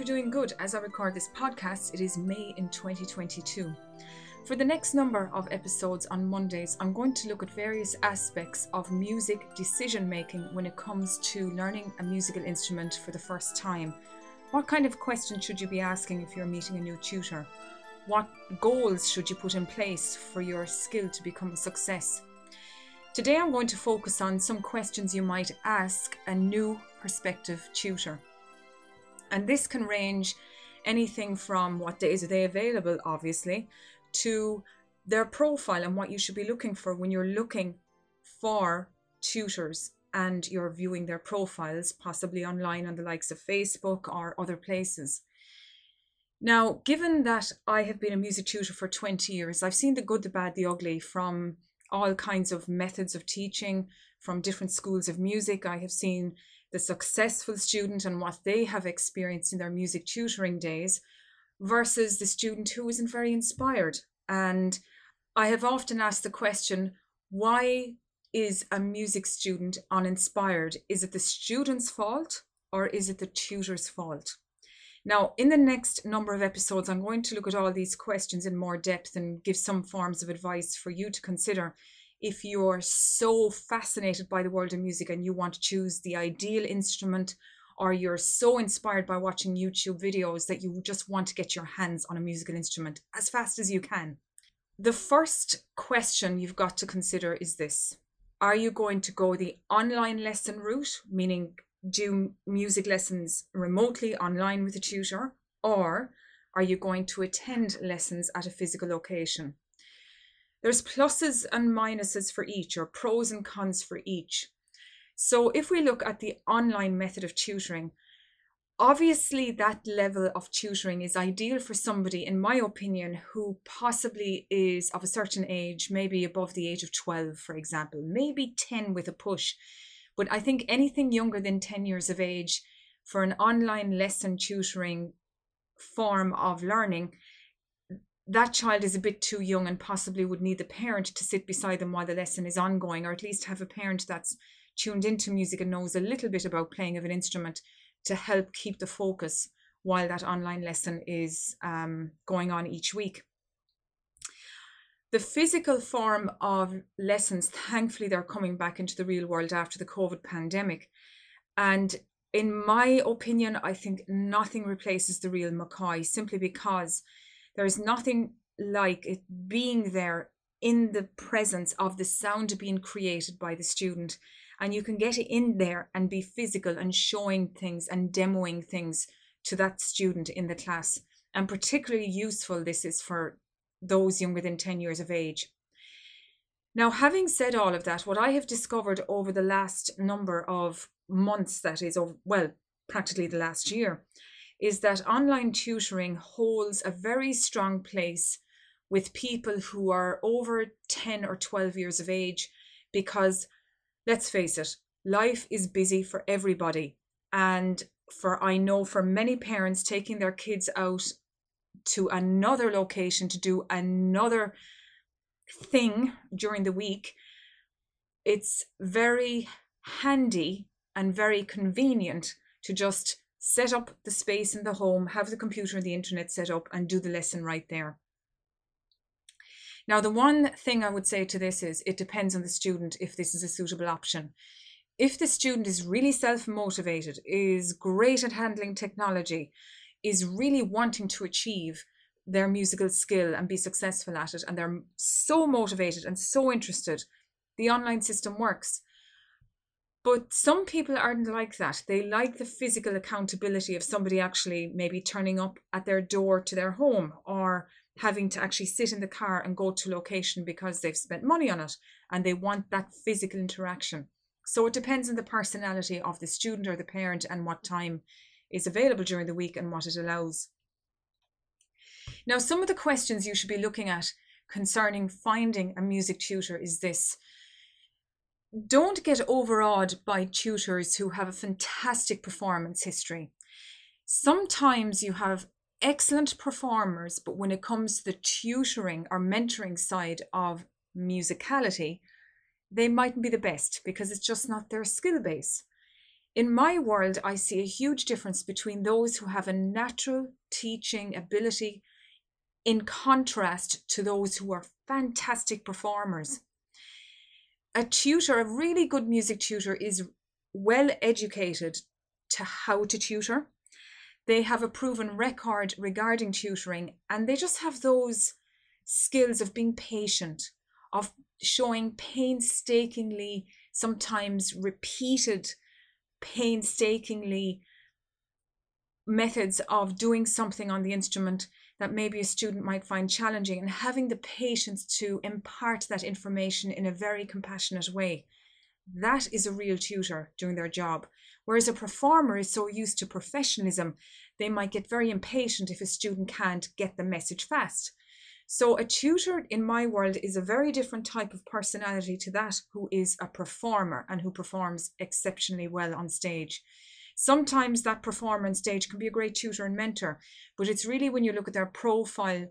you're doing good. As I record this podcast, it is May in 2022. For the next number of episodes on Mondays, I'm going to look at various aspects of music decision making when it comes to learning a musical instrument for the first time. What kind of questions should you be asking if you're meeting a new tutor? What goals should you put in place for your skill to become a success? Today, I'm going to focus on some questions you might ask a new prospective tutor. And this can range anything from what days are they available, obviously, to their profile and what you should be looking for when you're looking for tutors and you're viewing their profiles, possibly online on the likes of Facebook or other places. Now, given that I have been a music tutor for 20 years, I've seen the good, the bad, the ugly from all kinds of methods of teaching, from different schools of music. I have seen the successful student and what they have experienced in their music tutoring days versus the student who isn't very inspired. And I have often asked the question why is a music student uninspired? Is it the student's fault or is it the tutor's fault? Now, in the next number of episodes, I'm going to look at all these questions in more depth and give some forms of advice for you to consider if you're so fascinated by the world of music and you want to choose the ideal instrument or you're so inspired by watching YouTube videos that you just want to get your hands on a musical instrument as fast as you can. The first question you've got to consider is this Are you going to go the online lesson route, meaning do music lessons remotely online with a tutor, or are you going to attend lessons at a physical location? There's pluses and minuses for each, or pros and cons for each. So if we look at the online method of tutoring, obviously that level of tutoring is ideal for somebody, in my opinion, who possibly is of a certain age, maybe above the age of 12, for example, maybe 10 with a push. But I think anything younger than 10 years of age for an online lesson tutoring form of learning that child is a bit too young and possibly would need the parent to sit beside them while the lesson is ongoing, or at least have a parent that's tuned into music and knows a little bit about playing of an instrument to help keep the focus while that online lesson is um, going on each week. The physical form of lessons, thankfully, they're coming back into the real world after the COVID pandemic. And in my opinion, I think nothing replaces the real McCoy simply because there's nothing like it being there in the presence of the sound being created by the student. And you can get in there and be physical and showing things and demoing things to that student in the class. And particularly useful this is for those younger than 10 years of age. Now, having said all of that, what I have discovered over the last number of months, that is, or well, practically the last year, is that online tutoring holds a very strong place with people who are over 10 or 12 years of age because let's face it life is busy for everybody. And for i know for many parents taking their kids out to another location to do another thing during the week it's very handy and very convenient to just set up the space in the home, have the computer and the internet set up, and do the lesson right there. Now, the one thing I would say to this is it depends on the student if this is a suitable option. If the student is really self motivated, is great at handling technology, is really wanting to achieve their musical skill and be successful at it, and they're so motivated and so interested, the online system works. But some people aren't like that. They like the physical accountability of somebody actually maybe turning up at their door to their home or having to actually sit in the car and go to location because they've spent money on it and they want that physical interaction. So it depends on the personality of the student or the parent and what time is available during the week and what it allows. Now, some of the questions you should be looking at concerning finding a music tutor is this don't get overawed by tutors who have a fantastic performance history. Sometimes you have excellent performers, but when it comes to the tutoring or mentoring side of musicality, they mightn't be the best because it's just not their skill base. In my world, I see a huge difference between those who have a natural teaching ability in contrast to those who are fantastic performers. A tutor, a really good music tutor, is well educated to how to tutor. They have a proven record regarding tutoring, and they just have those skills of being patient, of showing painstakingly, sometimes repeated, painstakingly methods of doing something on the instrument that maybe a student might find challenging and having the patience to impart that information in a very compassionate way. That is a real tutor doing their job. Whereas a performer is so used to professionalism, they might get very impatient if a student can't get the message fast. So, a tutor in my world is a very different type of personality to that who is a performer and who performs exceptionally well on stage. Sometimes that performer on stage can be a great tutor and mentor, but it's really when you look at their profile,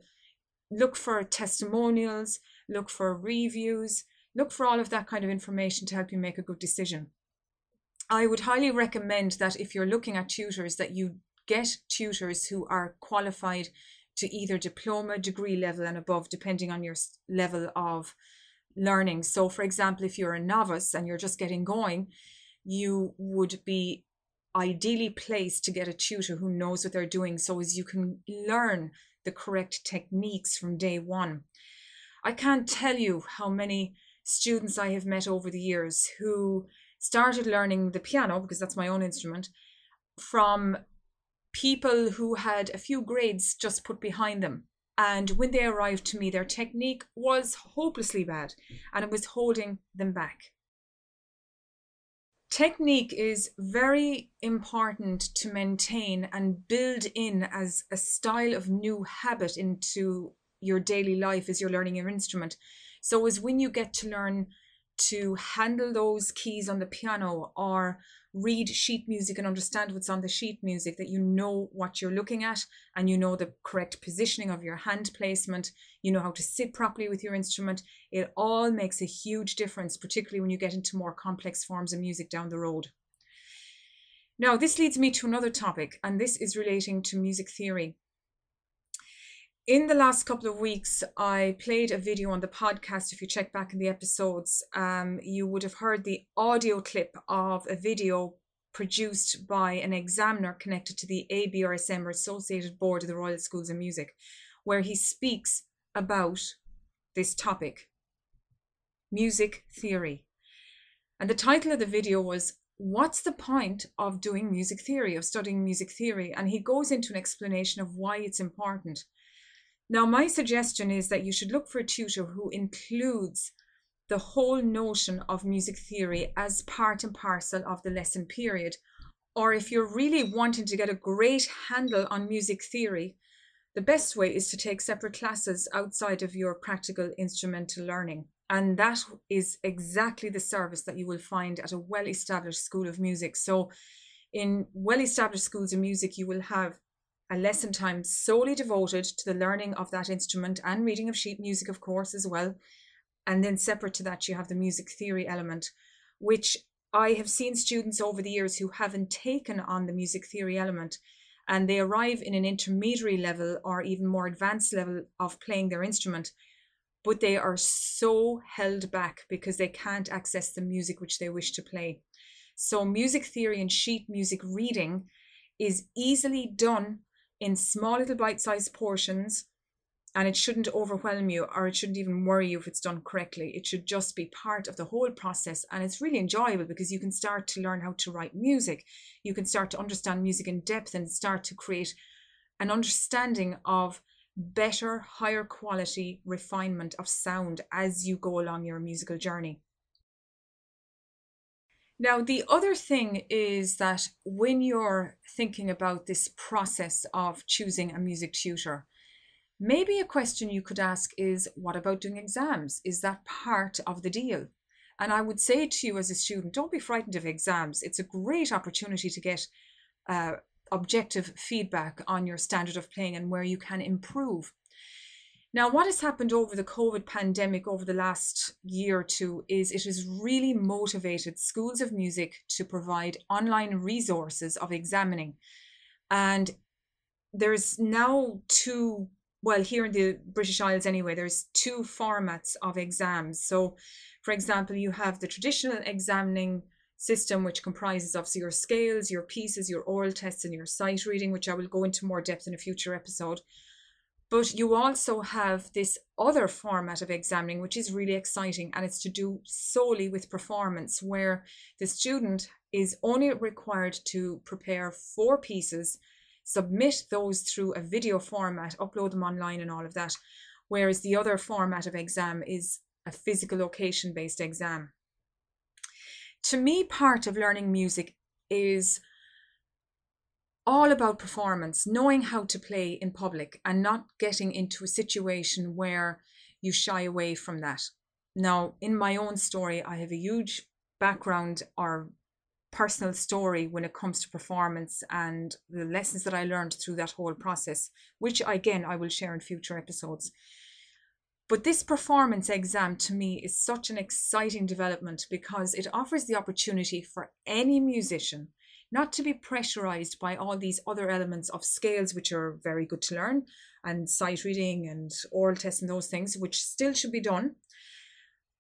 look for testimonials, look for reviews, look for all of that kind of information to help you make a good decision. I would highly recommend that if you're looking at tutors, that you get tutors who are qualified to either diploma, degree level, and above, depending on your level of learning. So, for example, if you're a novice and you're just getting going, you would be ideally placed to get a tutor who knows what they're doing so as you can learn the correct techniques from day one. I can't tell you how many students I have met over the years who started learning the piano, because that's my own instrument, from people who had a few grades just put behind them. And when they arrived to me, their technique was hopelessly bad and it was holding them back. Technique is very important to maintain and build in as a style of new habit into your daily life as you're learning your instrument. So, as when you get to learn to handle those keys on the piano or read sheet music and understand what's on the sheet music, that you know what you're looking at and you know the correct positioning of your hand placement, you know how to sit properly with your instrument. It all makes a huge difference, particularly when you get into more complex forms of music down the road. Now, this leads me to another topic, and this is relating to music theory in the last couple of weeks, I played a video on the podcast. If you check back in the episodes, um, you would have heard the audio clip of a video produced by an examiner connected to the ABRSM or Associated Board of the Royal Schools of Music, where he speaks about this topic music theory. And the title of the video was What's the point of doing music theory, of studying music theory? And he goes into an explanation of why it's important. Now, my suggestion is that you should look for a tutor who includes the whole notion of music theory as part and parcel of the lesson period. Or if you're really wanting to get a great handle on music theory, the best way is to take separate classes outside of your practical instrumental learning. And that is exactly the service that you will find at a well established school of music. So, in well established schools of music, you will have a lesson time solely devoted to the learning of that instrument and reading of sheet music, of course, as well. And then separate to that, you have the music theory element, which I have seen students over the years who haven't taken on the music theory element and they arrive in an intermediary level or even more advanced level of playing their instrument, but they are so held back because they can't access the music which they wish to play. So, music theory and sheet music reading is easily done in small little bite-sized portions and it shouldn't overwhelm you or it shouldn't even worry you if it's done correctly. It should just be part of the whole process and it's really enjoyable because you can start to learn how to write music. You can start to understand music in depth and start to create an understanding of better, higher quality refinement of sound as you go along your musical journey. Now, the other thing is that when you're thinking about this process of choosing a music tutor, maybe a question you could ask is what about doing exams? Is that part of the deal? And I would say to you as a student, don't be frightened of exams. It's a great opportunity to get uh, objective feedback on your standard of playing and where you can improve. Now, what has happened over the COVID pandemic over the last year or two is it has really motivated schools of music to provide online resources of examining. And there's now two, well, here in the British Isles anyway, there's two formats of exams. So, for example, you have the traditional examining system, which comprises of your scales, your pieces, your oral tests, and your sight reading, which I will go into more depth in a future episode. But you also have this other format of examining, which is really exciting, and it's to do solely with performance, where the student is only required to prepare four pieces, submit those through a video format, upload them online, and all of that. Whereas the other format of exam is a physical location based exam. To me, part of learning music is all about performance, knowing how to play in public and not getting into a situation where you shy away from that. Now, in my own story, I have a huge background or personal story when it comes to performance and the lessons that I learned through that whole process, which again I will share in future episodes. But this performance exam to me is such an exciting development because it offers the opportunity for any musician not to be pressurized by all these other elements of scales, which are very good to learn, and sight reading and oral tests and those things, which still should be done.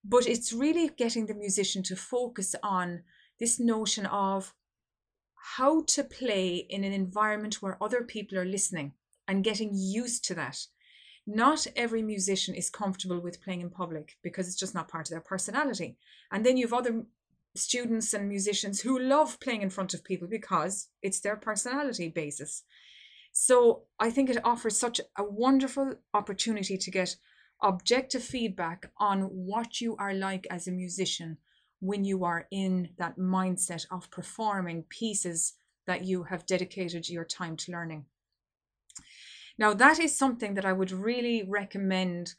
But it's really getting the musician to focus on this notion of how to play in an environment where other people are listening and getting used to that. Not every musician is comfortable with playing in public because it's just not part of their personality. And then you have other students and musicians who love playing in front of people because it's their personality basis. So I think it offers such a wonderful opportunity to get objective feedback on what you are like as a musician when you are in that mindset of performing pieces that you have dedicated your time to learning. Now, that is something that I would really recommend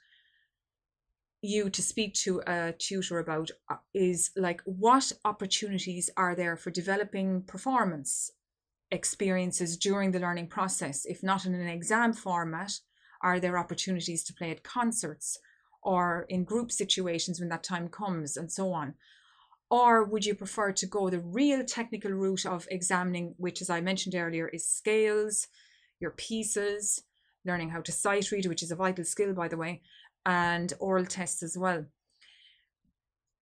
you to speak to a tutor about uh, is like what opportunities are there for developing performance experiences during the learning process? If not in an exam format are there opportunities to play at concerts or in group situations when that time comes and so on? Or would you prefer to go the real technical route of examining which as i mentioned earlier is scales your pieces learning how to sight read which is a vital skill by the way and oral tests as well.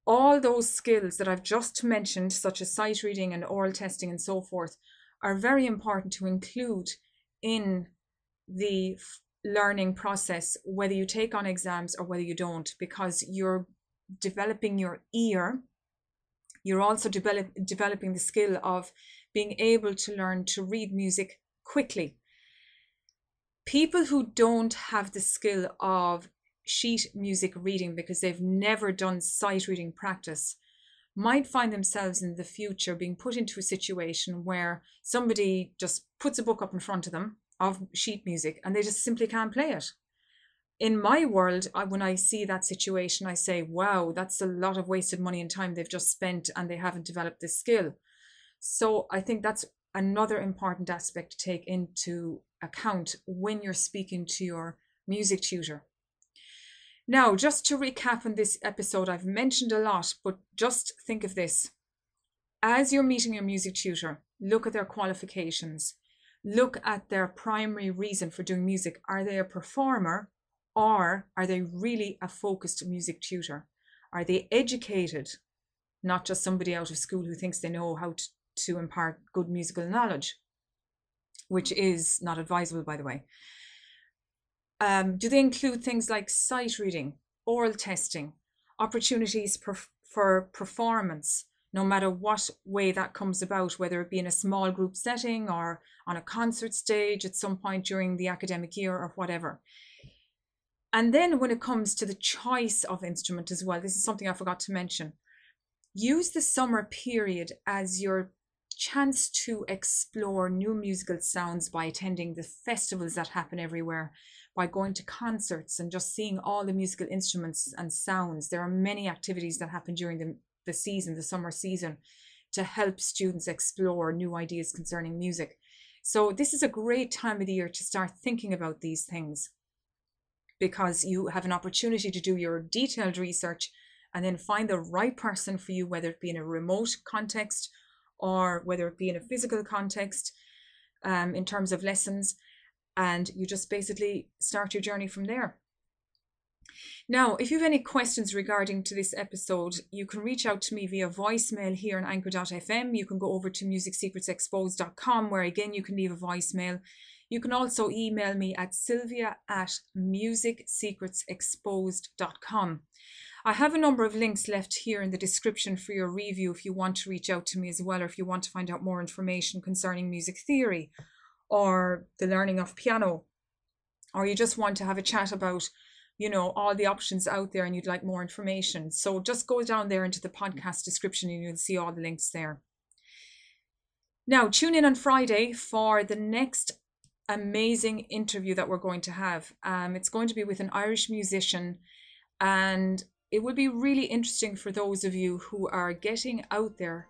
All those skills that I've just mentioned, such as sight reading and oral testing and so forth, are very important to include in the learning process, whether you take on exams or whether you don't, because you're developing your ear. You're also develop, developing the skill of being able to learn to read music quickly. People who don't have the skill of sheet music reading because they've never done sight reading practice might find themselves in the future being put into a situation where somebody just puts a book up in front of them of sheet music and they just simply can't play it. In my world, I, when I see that situation, I say, wow, that's a lot of wasted money and time they've just spent and they haven't developed this skill. So I think that's another important aspect to take into account when you're speaking to your music tutor. Now, just to recap on this episode, I've mentioned a lot, but just think of this. As you're meeting your music tutor, look at their qualifications. Look at their primary reason for doing music. Are they a performer or are they really a focused music tutor? Are they educated, not just somebody out of school who thinks they know how to, to impart good musical knowledge, which is not advisable, by the way. Um, do they include things like sight reading, oral testing, opportunities per, for performance, no matter what way that comes about, whether it be in a small group setting or on a concert stage at some point during the academic year or whatever? And then when it comes to the choice of instrument as well, this is something I forgot to mention. Use the summer period as your chance to explore new musical sounds by attending the festivals that happen everywhere by going to concerts and just seeing all the musical instruments and sounds. There are many activities that happen during the, the season, the summer season, to help students explore new ideas concerning music. So, this is a great time of the year to start thinking about these things. because you have an opportunity to do your detailed research and then find the right person for you, whether it be in a remote context or whether it be in a physical context um, in terms of lessons. And you just basically start your journey from there. Now, if you have any questions regarding to this episode, you can reach out to me via voicemail here on anchor.fm. You can go over to musicsecretsexposed.com where again you can leave a voicemail. You can also email me at sylvia at musicsecretsexposed.com. I have a number of links left here in the description for your review if you want to reach out to me as well, or if you want to find out more information concerning music theory or the learning of piano, or you just want to have a chat about, you know, all the options out there and you'd like more information. So just go down there into the podcast description and you'll see all the links there. Now, tune in on Friday for the next amazing interview that we're going to have. Um, it's going to be with an Irish musician, and it would be really interesting for those of you who are getting out there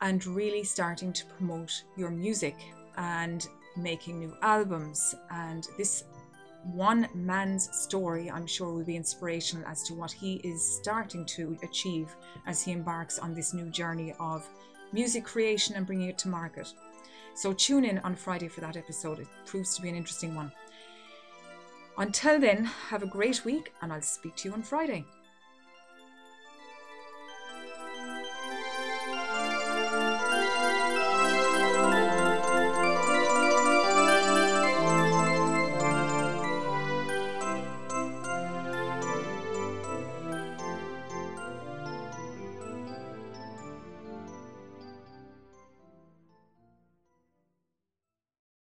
and really starting to promote your music and making new albums. And this one man's story, I'm sure, will be inspirational as to what he is starting to achieve as he embarks on this new journey of music creation and bringing it to market. So tune in on Friday for that episode. It proves to be an interesting one. Until then, have a great week and I'll speak to you on Friday.